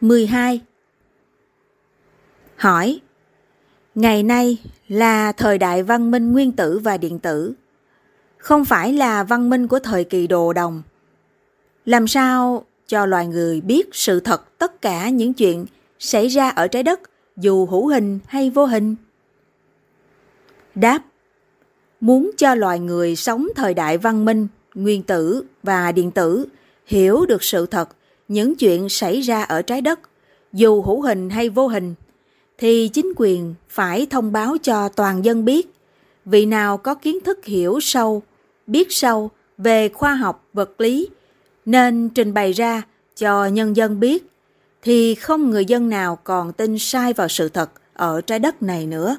12. Hỏi Ngày nay là thời đại văn minh nguyên tử và điện tử, không phải là văn minh của thời kỳ đồ đồng. Làm sao cho loài người biết sự thật tất cả những chuyện xảy ra ở trái đất dù hữu hình hay vô hình? Đáp Muốn cho loài người sống thời đại văn minh, nguyên tử và điện tử hiểu được sự thật những chuyện xảy ra ở trái đất, dù hữu hình hay vô hình, thì chính quyền phải thông báo cho toàn dân biết vị nào có kiến thức hiểu sâu, biết sâu về khoa học vật lý nên trình bày ra cho nhân dân biết thì không người dân nào còn tin sai vào sự thật ở trái đất này nữa.